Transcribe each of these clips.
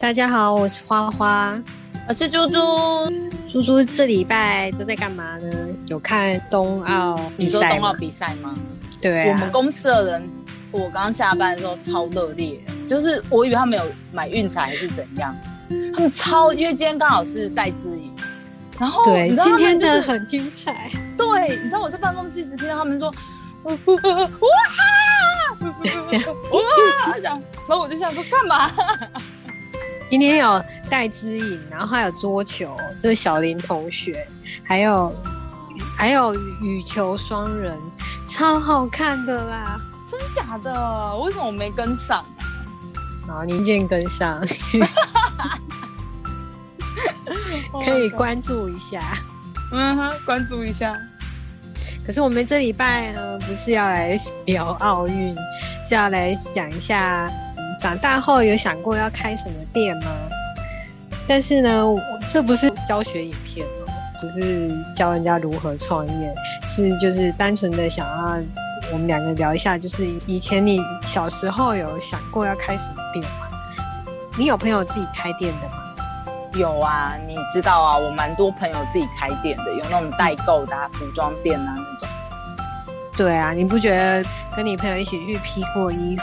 大家好，我是花花，我是猪猪。猪猪这礼拜都在干嘛呢？有看冬奥比赛？你说冬奥比赛吗？对、啊，我们公司的人，我刚下班的时候超热烈，就是我以为他们有买运彩还是怎样，他们超，因为今天刚好是戴资颖，然后对你知道今天他们就是的很精彩。对，你知道我在办公室一直听到他们说 哇哈，这样哇这样，然后我就想说干嘛？今天有戴姿颖，然后还有桌球，这是小林同学，还有还有羽球双人，超好看的啦。真假的？为什么我没跟上？好，您见跟上，可以关注一下。嗯哼，关注一下。可是我们这礼拜呢，不是要来聊奥运，是要来讲一下嗯长大后有想过要开什么店吗？但是呢，我这不是教学影片哦，不是教人家如何创业，是就是单纯的想要我们两个聊一下，就是以前你小时候有想过要开什么店吗？你有朋友自己开店的吗？有啊，你知道啊，我蛮多朋友自己开店的，有那种代购的、啊、服装店啊那种。对啊，你不觉得跟你朋友一起去批过衣服，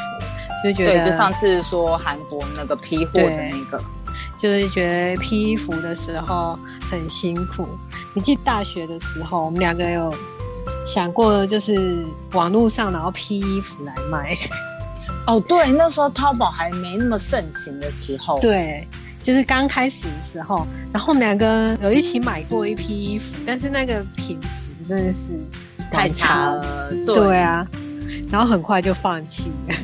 就觉对，得就上次说韩国那个批货的那个，就是觉得批衣服的时候很辛苦。你记大学的时候，我们两个有想过，就是网络上然后批衣服来卖。哦，对，那时候淘宝还没那么盛行的时候，对，就是刚开始的时候，然后我们两个有一起买过一批衣服，但是那个品质真的是太差了。对，对啊，然后很快就放弃了。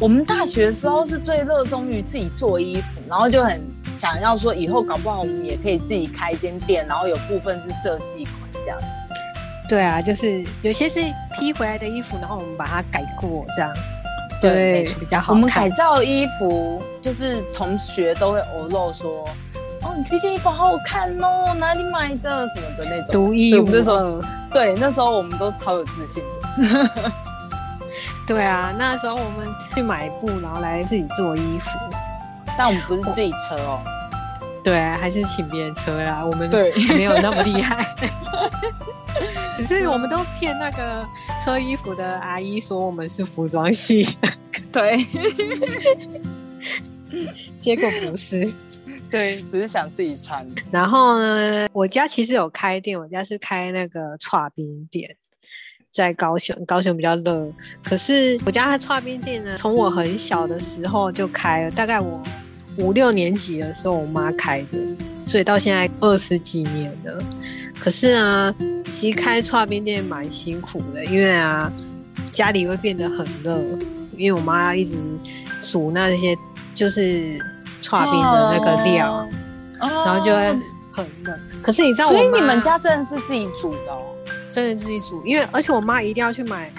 我们大学的时候是最热衷于自己做衣服，然后就很想要说，以后搞不好我们也可以自己开一间店，然后有部分是设计款这样子。对啊，就是有些是批回来的衣服，然后我们把它改过，这样对比较好我们改。造衣服，就是同学都会偶露说：“哦，你这件衣服好好看哦，哪里买的？什么的那种。”独一无二。对，那时候我们都超有自信的。对啊，那时候我们去买布，然后来自己做衣服。但我们不是自己车哦，对，还是请别人车啦，我们对没有那么厉害。只是我们都骗那个车衣服的阿姨说我们是服装系，对 结果不是。对，只是想自己穿。然后呢，我家其实有开店，我家是开那个串冰店，在高雄，高雄比较热。可是我家的串冰店呢，从我很小的时候就开了，大概我五六年级的时候我妈开的，所以到现在二十几年了。可是呢，其实开串冰店蛮辛苦的，因为啊，家里会变得很热，因为我妈要一直煮那些就是串冰的那个料。哦，然后就会很冷。可是你知道我，所以你们家真的是自己煮的哦？真的自己煮，因为而且我妈一定要去买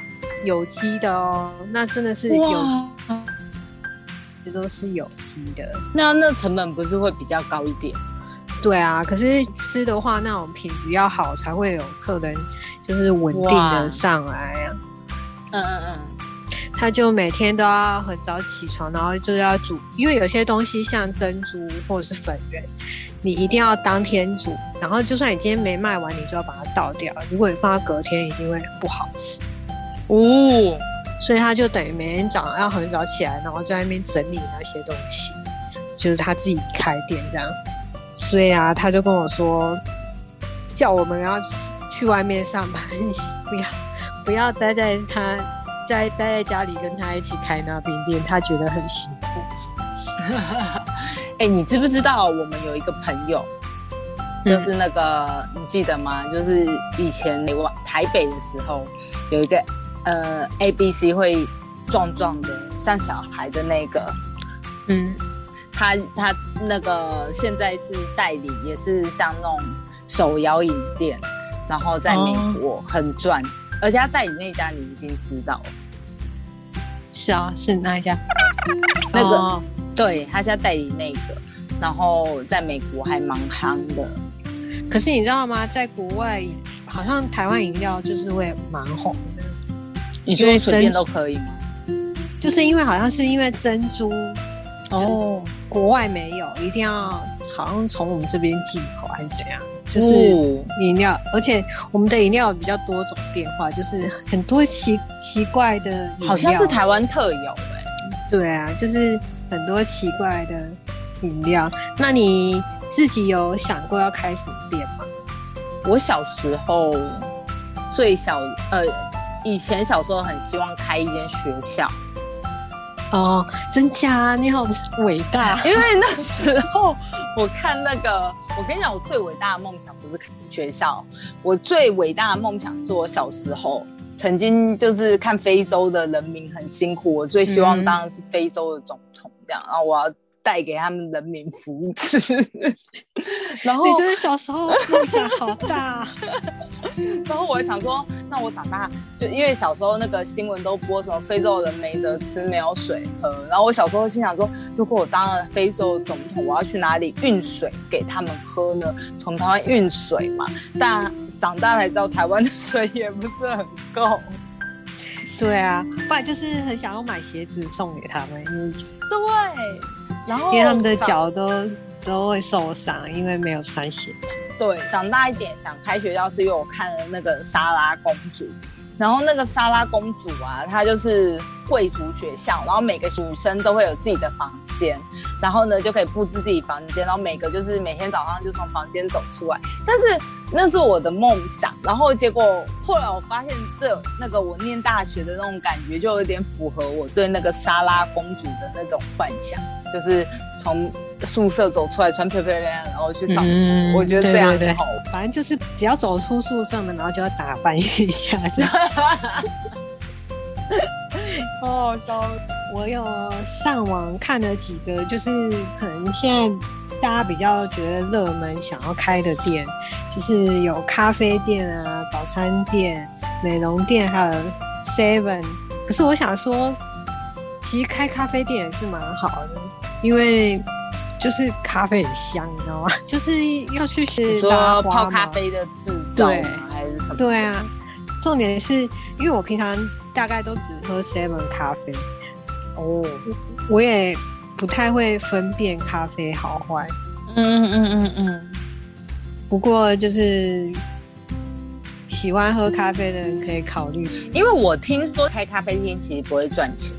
有机的哦，那真的是有机，这都是有机的。那那成本不是会比较高一点？对啊，可是吃的话，那种品质要好，才会有客人就是稳定的上来啊。嗯嗯嗯，他就每天都要很早起床，然后就是要煮，因为有些东西像珍珠或者是粉圆，你一定要当天煮，然后就算你今天没卖完，你就要把它倒掉。如果你放到隔天，一定会不好吃。哦，所以他就等于每天早上要很早起来，然后在那边整理那些东西，就是他自己开店这样。所以啊，他就跟我说，叫我们要去外面上班，不要不要待在他在待在家里跟他一起开那边店，他觉得很辛苦。哎、你知不知道我们有一个朋友，嗯就是那个、你记得吗？就是以前你往台北的时候，有一个呃 A B C 会壮壮的，像小孩的那个，嗯，他他那个现在是代理，也是像那种手摇饮店，然后在美国很赚，而且他代理那家你已经知道了，是啊，是那一家？那个哦对他现在代理那个，然后在美国还蛮夯的。可是你知道吗？在国外，好像台湾饮料就是会蛮红的。你说随便都可以吗？就是因为好像是因为珍珠哦，国外没有，一定要好像从我们这边进口还是怎样？就是哦饮料，而且我们的饮料比较多种变化，就是很多奇奇怪的好像是台湾特有哎、对啊，就是很多奇怪的饮料。那你自己有想过要开什么店吗？我小时候最小呃，以前小时候很希望开一间学校，哦，真假？你好伟大！因为那时候我看那个，我跟你讲，我最伟大的梦想不是开学校，我最伟大的梦想是我小时候曾经就是看非洲的人民很辛苦，我最希望当然是非洲的总统这样，然后我要带给他们人民福祉，然后你真的小时候梦想好大，然后我还想说，那我长大就因为小时候那个新闻都播什么非洲人没得吃、没有水喝，然后我小时候心想说，如果我当了非洲总统，我要去哪里运水给他们喝呢？从台湾运水嘛，但长大才知道台湾的水也不是很够。对啊，不然就是很想要买鞋子送给他们，因为对，然后因为他们的长脚都都会受伤，因为没有穿鞋子。对，长大一点想开学校，是因为我看了那个莎拉公主，然后那个莎拉公主啊，她就是贵族学校，然后每个女生都会有自己的房间，然后呢就可以布置自己房间，然后每个就是每天早上就从房间走出来，但是那是我的梦想，然后结果后来我发现这那个我念大学的那种感觉就有点符合我对那个莎拉公主的那种幻想，就是从宿舍走出来穿漂漂亮亮，然后去上学，嗯我觉得这样对对对很好。反正就是只要走出宿舍门，然后就要打扮一下。哦，笑我有上网看了几个，就是可能现在大家比较觉得热门想要开的店，就是有咖啡店啊、早餐店、美容店，还有 Seven。可是我想说，其实开咖啡店也是蛮好的，因为就是咖啡很香，你知道吗？就是要去你学说泡咖啡的制造对？还是什么？对啊，重点是因为我平常大概都只喝 Seven 咖啡，哦，我也不太会分辨咖啡好坏。嗯嗯嗯嗯嗯，不过就是喜欢喝咖啡的人可以考虑。因为我听说开咖啡店其实不会赚钱。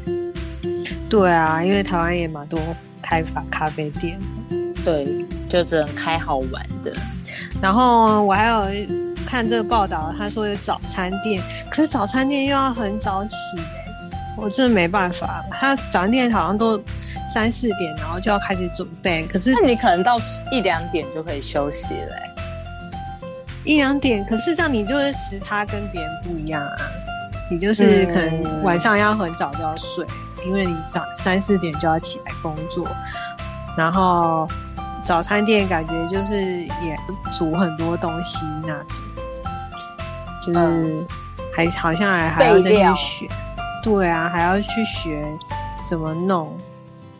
对啊，因为台湾也蛮多开发咖啡店。对，就只能开好玩的。然后我还有看这个报道，他说有早餐店，可是早餐店又要很早起、欸，我真的没办法。他早餐店好像都三四点，然后就要开始准备，可是那你可能到一两点就可以休息了欸、一两点，可是这样你就是时差跟别人不一样啊。你就是可能晚上要很早就要睡，因为你早三四点就要起来工作，然后早餐店感觉就是也煮很多东西那种，就是嗯还好像还还要再去学，对啊，还要去学怎么弄。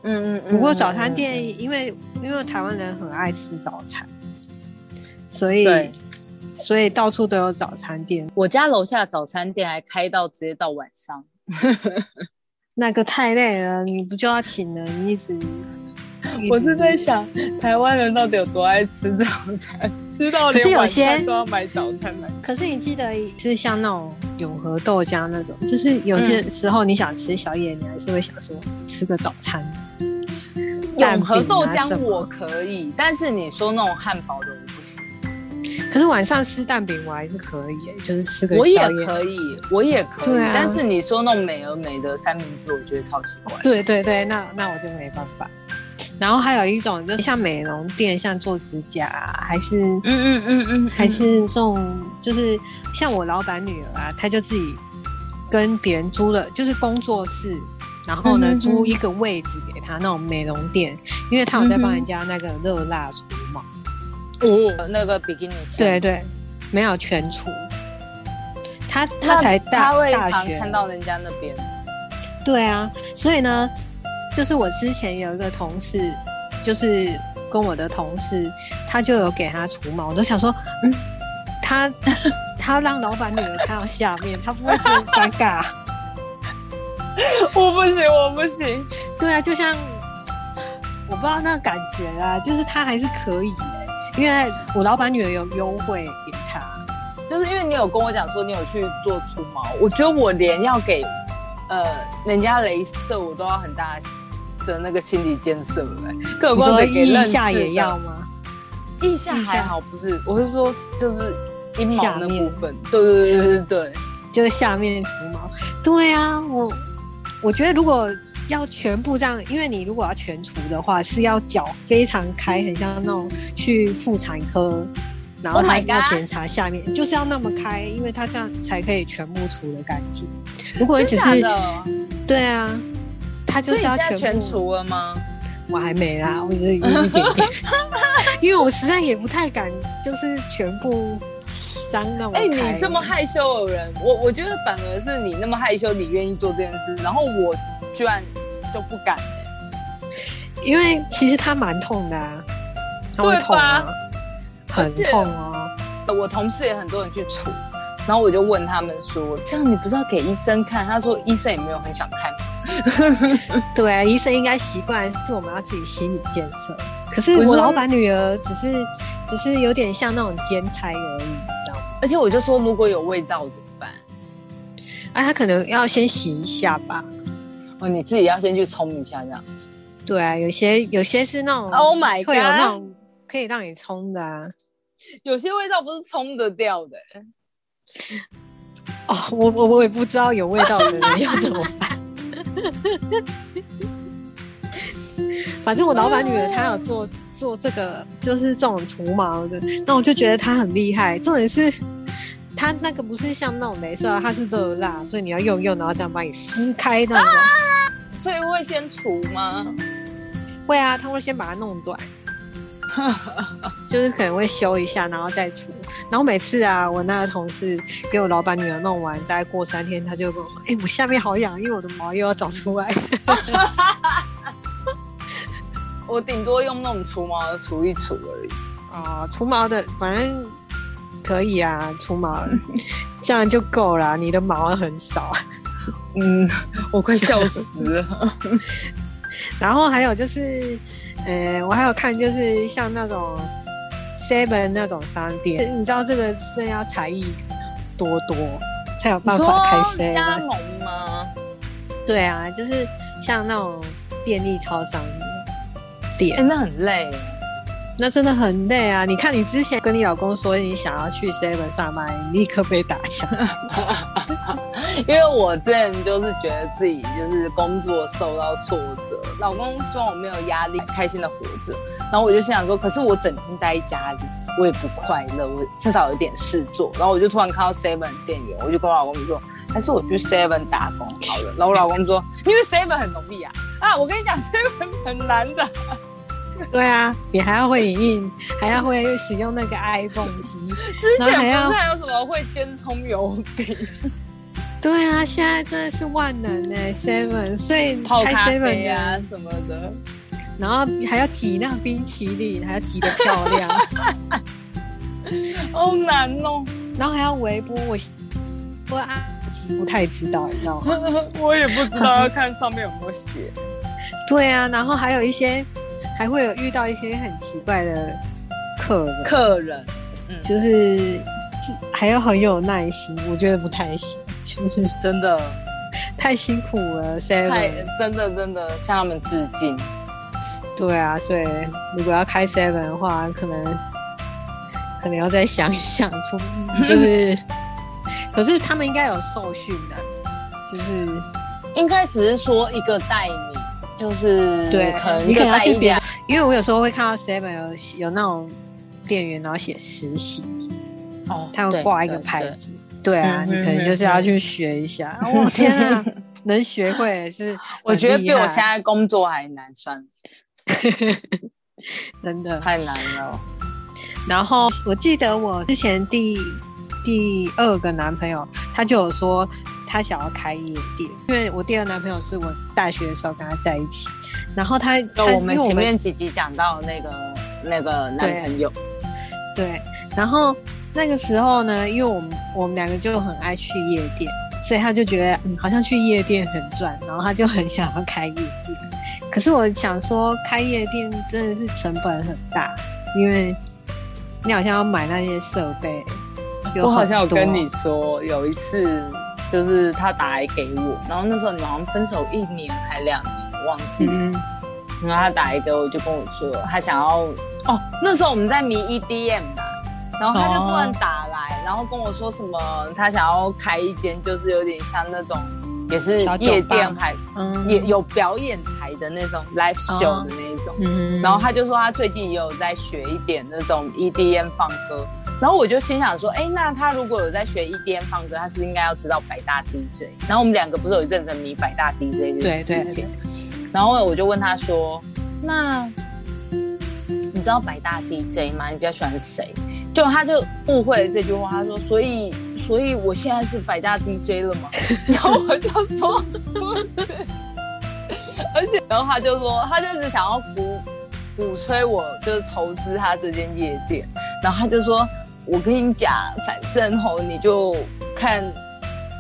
嗯嗯不过早餐店因为因为台湾人很爱吃早餐，所以所以到处都有早餐店。我家楼下早餐店还开到直接到晚上。那个太累了，你不就要请人一直？一 直我是在想，台湾人到底有多爱吃早餐，吃到连晚有些餐都要买早餐来。可是你记得是像那种永和豆浆那种，就是有些时候你想吃宵夜，你还是会想说吃个早餐。蛋永和豆浆我可以，但是你说那种汉堡的我不行。可是晚上吃蛋饼我还是可以耶，就是吃个我也。可以，我也可以，但是你说那种美而美的三明治，我觉得超奇怪。对对对，那那我就没办法。然后还有一种就是像美容店，像做指甲、啊，还是嗯嗯嗯嗯，还是这种，就是像我老板女儿啊，她就自己跟别人租了，就是工作室，然后呢租一个位置给他那种美容店，因为他有在帮人家那个热辣除毛，哦，那个比基尼，对对，没有全除。她那她才他大会常大学，看到人家那边，对啊，所以呢，就是我之前有一个同事，就是跟我的同事，他就有给他除毛，我都想说，嗯，他 他让老板女儿看到下面，他不会觉得尴尬？我不行，我不行。对啊，就像我不知道那个感觉啊，就是他还是可以哎、因为我老板女儿有优惠给他，就是因为你有跟我讲说你有去做除毛，我觉得我连要给呃人家镭射，我都要很大的那个心理建设哎、更何况你说腋下也要吗？腋下腋下还好，不是，我是说就是阴毛那部分。对对对对对对，就是下面除毛。对啊，我我觉得如果要全部这样，因为你如果要全除的话，是要脚非常开，很像那种去妇产科，然后 Oh 他要检查下面，就是要那么开，因为他这样才可以全部除的干净。如果你只是对啊，他就是要全。除了吗？我还没啦，我觉得有一点点，因为我实在也不太敢，就是全部张那么哎、开。你这么害羞的人，我我觉得反而是你那么害羞，你愿意做这件事，然后我居然就不敢、欸。因为其实他蛮痛的啊，它会对痛啊吧，很痛哦。我同事也很多人去处，然后我就问他们说：“这样你不是要给医生看？”他说：“医生也没有很想看。对啊，医生应该习惯，是我们要自己心理建设。可是我老板女儿只是只是有点像那种兼差而已，你知道吗？”而且我就说：“如果有味道怎么办啊，他可能要先洗一下吧。？”哦，你自己要先去冲一下这样。对啊，有些有些是那种 Oh my 会有那 god！种可以让你冲的啊。有些味道不是冲得掉的、欸。哦，我我我也不知道有味道的人要怎么办。反正我老板女儿她有做做这个，就是这种除毛的，那我就觉得他很厉害。重点是他那个不是像那种镭射啊，它是都有蜡，所以你要用用，然后这样把你撕开那种。所以会先除吗？会啊，他会先把它弄短，就是可能会修一下，然后再除。然后每次啊，我那个同事给我老板女儿弄完，大概过三天，他就跟我说：“哎、我下面好痒，因为我的毛又要长出来。我顶多用那种除毛的除一除而已。”哦，除毛的反正可以啊，除毛这样就够了。你的毛很少。嗯，我快笑死了。然后还有就是，呃，我还有看就是像那种 Seven 那种商店，你知道这个是要才艺多多才有办法开说加 Seven。盟吗？对啊，就是像那种便利超商哎、店，那很累。那真的很累啊！你看，你之前跟你老公说你想要去 Seven 上班，你立刻被打枪。因为我之前就是觉得自己就是工作受到挫折，老公希望我没有压力，开心的活着。然后我就心想说，可是我整天待在家里，我也不快乐，我至少有点事做。然后我就突然看到 Seven 店员，我就跟我老公说，还是我去 Seven 打工好了。然后我老公说，因为 Seven 很容易啊，啊，我跟你讲 Seven 很难的。对啊，你还要会影印，还要会使用那个 iPhone 机。之前不是还有什么会煎葱油饼、对啊，现在真的是万能呢、Seven，所以开泡咖啡啊什么的。然后还要挤那个冰淇淋，还要挤得漂亮，好难哦，然后还要微波。我我啊挤不太知道，你知道吗？我也不知道要看上面有没有写。对啊，然后还有一些还会有遇到一些很奇怪的客人，客人，嗯，就是还要很有耐心，我觉得不太行，就 是真的。太辛苦了太，Seven。真的真的向他们致敬。对啊，所以如果要开 Seven 的话，可能可能要再想一想出，就是，可是他们应该有受训的，就是应该只是说一个带你，就是对，可能你可能要去别因为我有时候会看到 Seven 有有那种店员，然后写实习，哦他会挂一个牌。子，对啊，嗯你可能就是要去学一下。我、天啊，能学会也是 我觉得比我现在工作还难，算 真的。太难了。然后我记得我之前第第二个男朋友，他就有说他想要开夜店，因为我第二男朋友是我大学的时候跟他在一起，然后他就我们前面几集讲到那个那个男朋友，对，然后那个时候呢，因为我们我们两个就很爱去夜店，所以他就觉得嗯，好像去夜店很赚，然后他就很想要开夜店。可是我想说，开夜店真的是成本很大，因为你好像要买那些设备。就我好像有跟你说，有一次就是他打来给我，然后那时候你们好像分手一年还两年，忘记了。嗯，然后他打来给我，就跟我说他想要哦，那时候我们在迷 EDM 的，然后他就突然打来，然后跟我说什么，他想要开一间就是有点像那种也是夜店还嗯。也有表演台的那种 live show 的那一种。嗯。然后他就说他最近也有在学一点那种 EDM 放歌，然后我就心想说，哎，那他如果有在学 EDM 放歌，他是不是应该要知道百大 DJ？然后我们两个不是有一阵子迷百大 DJ 这件事情，然后我就问他说，那你知道百大 DJ 吗？你比较喜欢谁？就他就误会了这句话，他说，所以所以我现在是百大 DJ 了吗？然后我就说而且然后他就说，他就是想要鼓鼓吹我，就是投资他这间夜店。然后他就说，我跟你讲，反正吼你就看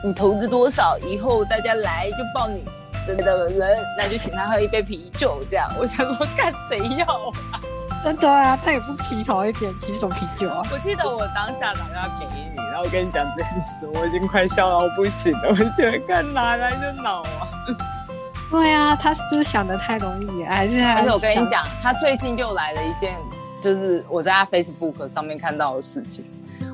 你投资多少，以后大家来就报你的的人，那就请他喝一杯啤酒这样。我想说，看谁要啊？嗯，对啊，他也不起头一点，起什么啤酒啊？我记得我当下打电话给你，然后跟你讲这件事，我已经快笑到不行了。我就觉得，看哪来的脑啊！对啊，他是不是想的太容易了，还是他？而且我跟你，讲，他最近又来了一件，就是我在他 Facebook 上面看到的事情。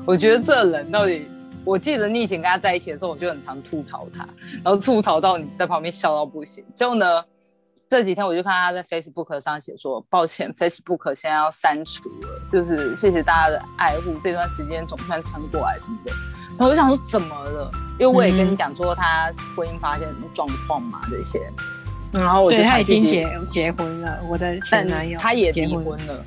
我觉得这人到底，我记得你以前跟他在一起的时候，我就很常吐槽他，然后吐槽到你在旁边笑到不行。就呢，这几天我就看他在 Facebook 上写说，抱歉，Facebook 现在要删除了，就是谢谢大家的爱护，这段时间总算撑过来什么的。然后我就想说怎么了？因为我也跟你讲说他婚姻发现状况嘛这些，然后我就对他已经结结婚了，我的前男友他也离婚了。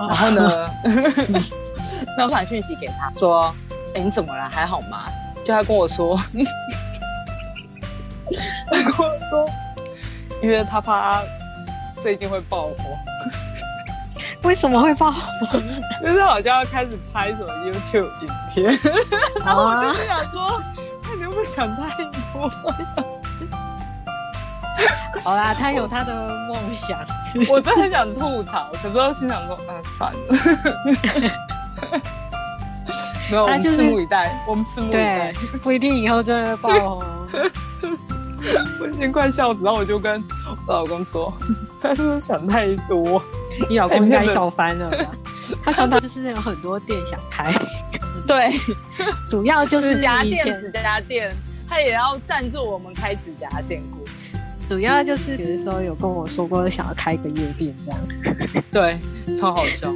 哦然后呢，那我传讯息给他说：“哎、你怎么了？还好吗？”就他跟我说，他跟我说，因为他怕他最近会爆火，为什么会爆火？就是好像要开始拍什么 YouTube 影片。然后我就想说，那你有没有想太多？好啦，他有他的梦想。我真的很想吐槽，可是我心想说，啊，算了。没有，我们拭目以待。我们拭目以待。，不一定以后真的爆红。我已经快笑死，然后我就跟我老公说，他是不是想太多？你老公应该笑翻了吧？他常常就是有很多店想开，对，主要就是指甲店，指甲店，他也要赞助我们开指甲店过。主要就是有的时候有跟我说过想要开个夜店这样，对，超好笑。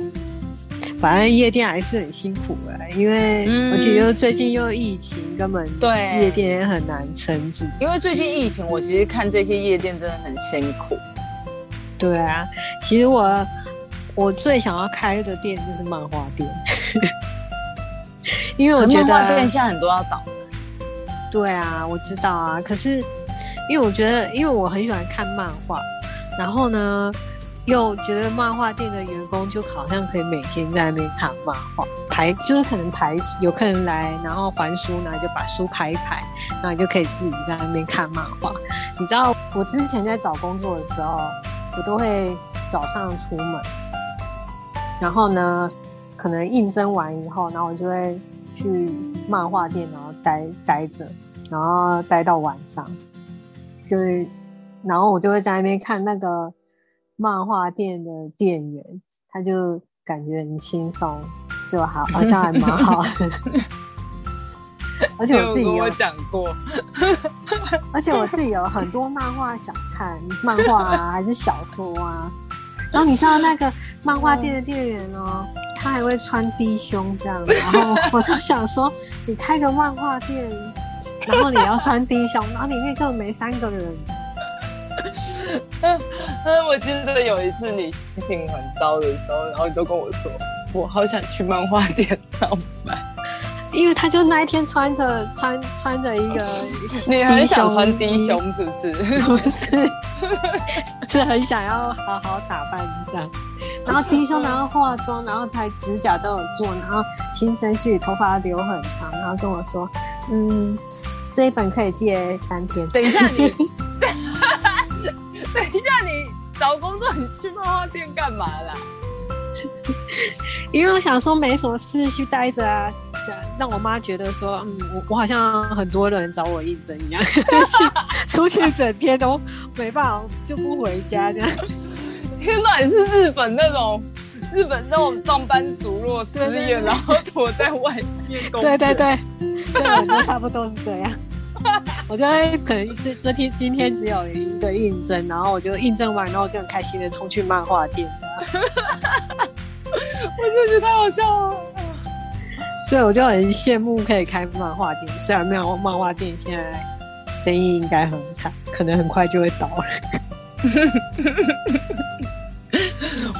反正夜店还是很辛苦的，因为嗯而且又最近又疫情，根本对夜店也很难撑住。因为最近疫情，我其实看这些夜店真的很辛苦。对啊，其实我我最想要开的店就是漫画店，因为我觉漫画店得现在很多要倒的，对啊，我知道啊，可是因为我觉得，因为我很喜欢看漫画，然后呢，又觉得漫画店的员工就好像可以每天在那边看漫画，排就是可能排有客人来，然后还书，然后就把书排一排，然后就可以自己在那边看漫画。你知道我之前在找工作的时候，我都会早上出门，然后呢，可能应征完以后，然后我就会去漫画店，然后待待着，然后待到晚上，就是，然后我就会在那边看那个漫画店的店员，他就感觉很轻松，就好，好像还蛮好的。而且我自己有讲过，而且我自己有很多漫画想看，漫画啊，还是小说啊。然后你知道那个漫画店的店员哦，他还会穿低胸这样，然后我就想说，你开个漫画店，然后你要穿低胸，然后里面根本没三个人。嗯，我记得有一次你心情很糟的时候，然后你都跟我说，我好想去漫画店上班。因为他就那一天穿着穿穿着一个，你很想穿低，胸是不是？不是，是很想要好好打扮一下。然后低胸，然后化妆，然后才指甲都有做，然后轻声细语，头发留很长，然后跟我说，嗯，这一本可以借三天。等一下你，等一下你找工作，你去漫画店干嘛啦？因为我想说没什么事去待着啊，让我妈觉得说，嗯，我我好像很多人找我应征一样，去出去整天都没办法就不回家这样。天哪，你是日本那种日本那种上班族，如果失业然后躲在外面工作，对对 对，对，差不多是这样。我觉得可能这这天今天只有一个应征，然后我就应征完，然后就很开心的冲去漫画店。我真的觉得太好笑了。所以我就很羡慕可以开漫画店，虽然没有漫画店，现在生意应该很惨，可能很快就会倒了。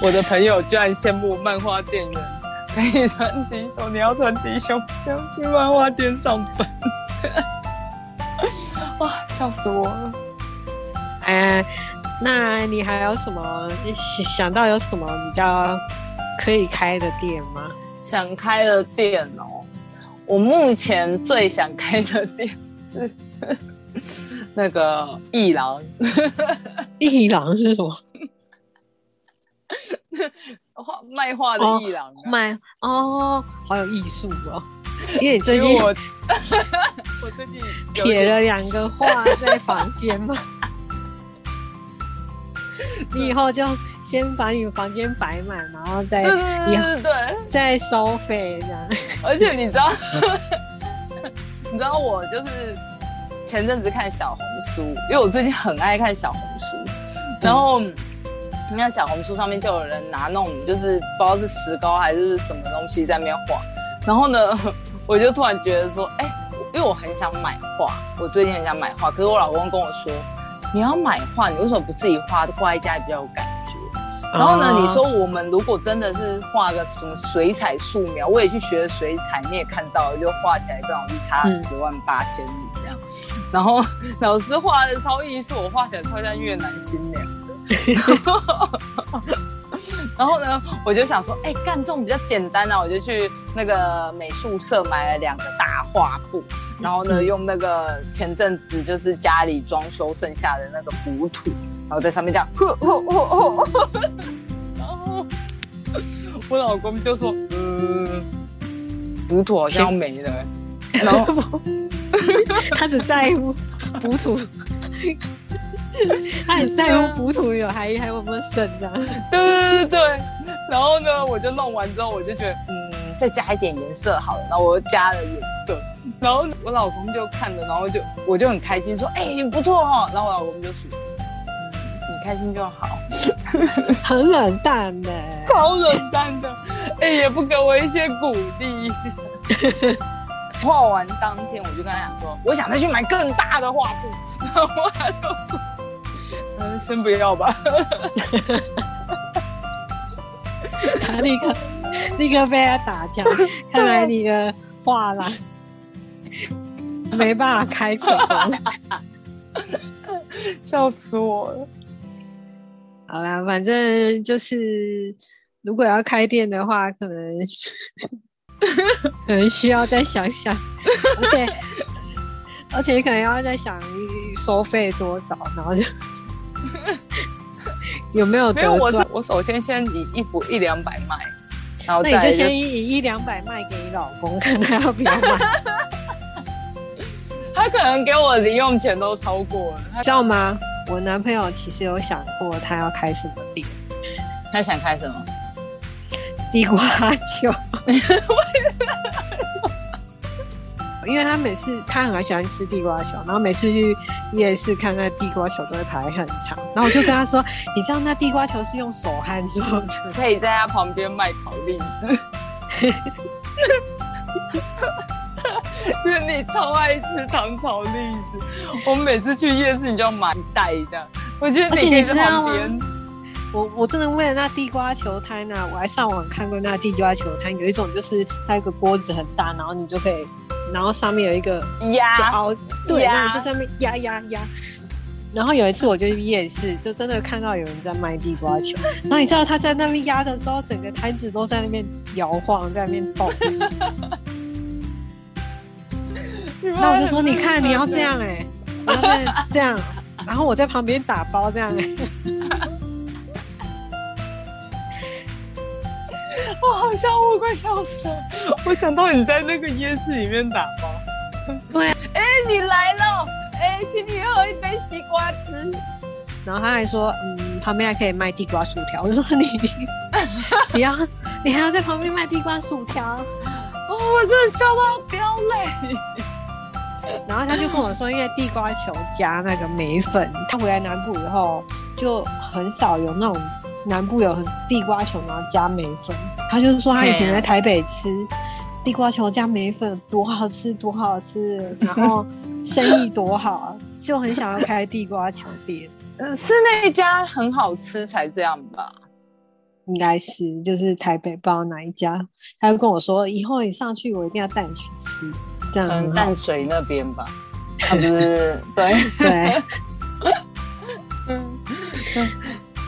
我的朋友居然羡慕漫画店员可以穿低胸，你要穿低胸，要去漫画店上班。哇，笑死我了！哎，那你还有什么想到有什么比较可以开的店吗？想开的店哦，我目前最想开的店是 那个艺廊。艺廊是什么？画卖画的艺廊。卖哦，好有艺术哦。因为你最近我 我最近撇了两个画在房间嘛，你以后就先把你房间摆满，然后再对对对再收费这样。而且你知道，你知道我就是前阵子看小红书，因为我最近很爱看小红书，然后你看小红书上面就有人拿那种就是不知道是石膏还是什么东西在那边画，然后呢。我就突然觉得说，哎，因为我很想买画，我最近很想买画，可是我老公跟我说，你要买画，你为什么不自己画，挂在家里比较有感觉？然后呢，你说我们如果真的是画个什么水彩素描，我也去学水彩，你也看到了，就画起来更容易差十万八千里这样。然后 老师画的超艺术，我画起来超像越南新娘。然后呢，我就想说，哎，干这种比较简单啊，我就去那个美术社买了两个大画布，然后呢，用那个前阵子就是家里装修剩下的那个补土，然后在上面这样，然后我老公就说，嗯，补土好像没了，然后他只在乎补土。他很在乎补土有还还有没有剩这样，对对对对然后呢，我就弄完之后，我就觉得，嗯，再加一点颜色好了。然后我又加了颜色，然后我老公就看了，然后就我就很开心说，哎，不错哦。然后我老公就说，你开心就好，很冷淡的，超冷淡的，哎，也不给我一些鼓励。画完当天，我就跟他讲说，我想再去买更大的画布。然后他就说。嗯，先不要吧。他立刻立刻被他打枪，看来你的话啦没办法开成功，笑死我了。好啦，反正就是如果要开店的话，可能 可能需要再想想，而且而且可能要再想收费多少，然后就。有没有？没有，我我首先先以一幅一两百卖，然后那你就先以一两百卖给你老公，看他要不要买。他可能给我零用钱都超过了，知道吗？我男朋友其实有想过他要开什么店，他想开什么？地瓜球。因为他每次他很喜欢吃地瓜球，然后每次去夜市看那地瓜球都会排很长，然后我就跟他说：“你知道那地瓜球是用手焊做的，可以在他旁边卖炒栗子。因为你超爱吃糖炒栗子，我每次去夜市你就要买一袋这样。我觉得你可以在旁边。我我真的为了那地瓜球摊呢，我还上网看过那地瓜球摊，有一种就是它一个锅子很大，然后你就可以。然后上面有一个压凹，对，那在上面压压压。然后有一次我就去夜市，就真的看到有人在卖地瓜球。然后你知道他在那边压的时候，整个摊子都在那边摇晃，在那边动。那我就说，你看 你要这样哎，然后这样，然后我在旁边打包这样哎。我好笑，我快笑死了。我想到你在那个夜市里面打包。对，哎，你来了，哎，请你喝一杯西瓜汁。然后他还说，嗯，旁边还可以卖地瓜薯条。我说你，你要，你还要在旁边卖地瓜薯条？哦，我真的笑到飙泪。然后他就跟我说，因为地瓜球加那个梅粉，他回来南部以后就很少有那种南部有很地瓜球然后加梅粉。他就是说他以前在台北吃地瓜球加梅粉多好吃多好吃，然后 生意多好，就很想要开地瓜球店。嗯，是那一家很好吃才这样吧？应该是，就是台北不知道哪一家。他就跟我说，以后你上去，我一定要带你去吃。这样，淡水那边吧？不是，对对。嗯，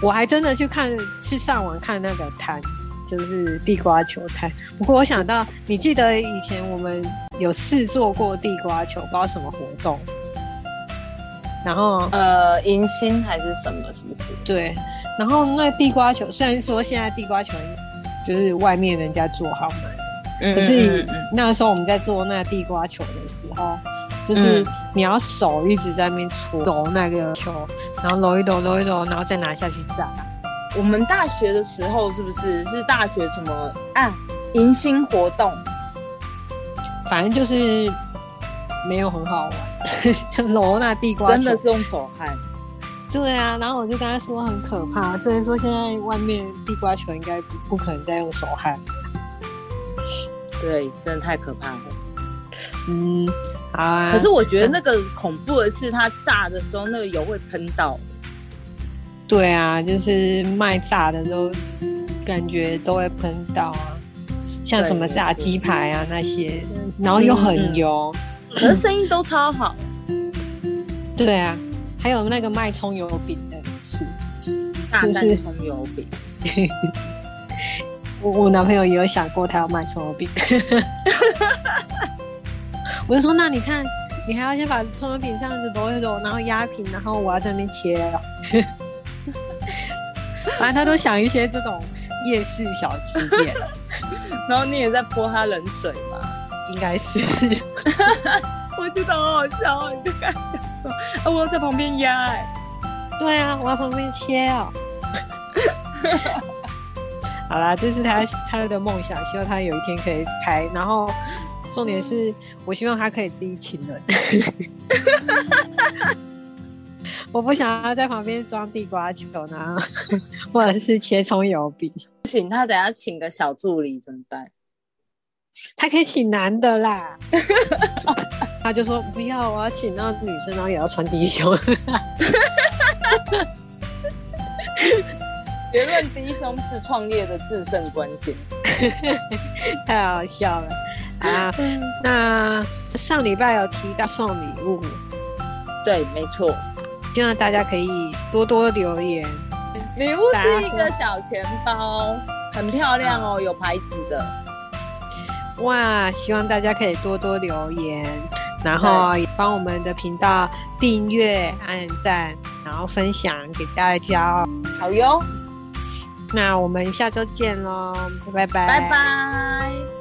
我还真的去看，去上网看那个摊，就是地瓜球摊。不过我想到，你记得以前我们有试做过地瓜球，不知道什么活动。然后呃，迎新还是什么？是不是？对。然后那地瓜球，虽然说现在地瓜球就是外面人家做好买，可是那时候我们在做那地瓜球的时候，就是你要手一直在那边搓揉那个球，然后揉一揉，揉一揉，然后再拿下去炸。我们大学的时候是不是是大学什么啊迎新活动？反正就是没有很好玩。就揉那地瓜，真的是用手汗。对啊，然后我就跟他说很可怕，所以说现在外面地瓜球应该不可能再用手汗。对，真的太可怕了。嗯，好啊。可是我觉得那个恐怖的是，它炸的时候那个油会喷到。对啊，就是卖炸的都感觉都会喷到啊，像什么炸鸡排啊那些，然后又很油。可是生意都超好，对啊，还有那个卖葱油饼的是，大蛋葱油饼。我我男朋友也有想过他要卖葱油饼，我就说那你看，你还要先把葱油饼这样子揉一揉，然后压平，然后我要在那边切。反正他都想一些这种夜市小吃店，然后你也在泼他冷水嘛。应该是，我觉得好好笑，你就敢讲说，啊，我要在旁边压，哎，对啊，我要旁边切哦。好啦，这是他他的梦想，希望他有一天可以开。然后重点是我希望他可以自己请人，我不想要在旁边装地瓜球呢，或者是切葱油饼。请他等下请个小助理怎么办？他可以请男的啦，他就说不要，我要请那女生，然后也要穿低胸。别论低胸是创业的制胜关键，太好笑了啊！那上礼拜有提到送礼物，对，没错，希望大家可以多多留言。礼物是一个小钱包，很漂亮哦，有牌子的。哇，希望大家可以多多留言，然后也帮我们的频道订阅、按赞，然后分享给大家哦。好哟，那我们下周见喽，拜拜，拜拜。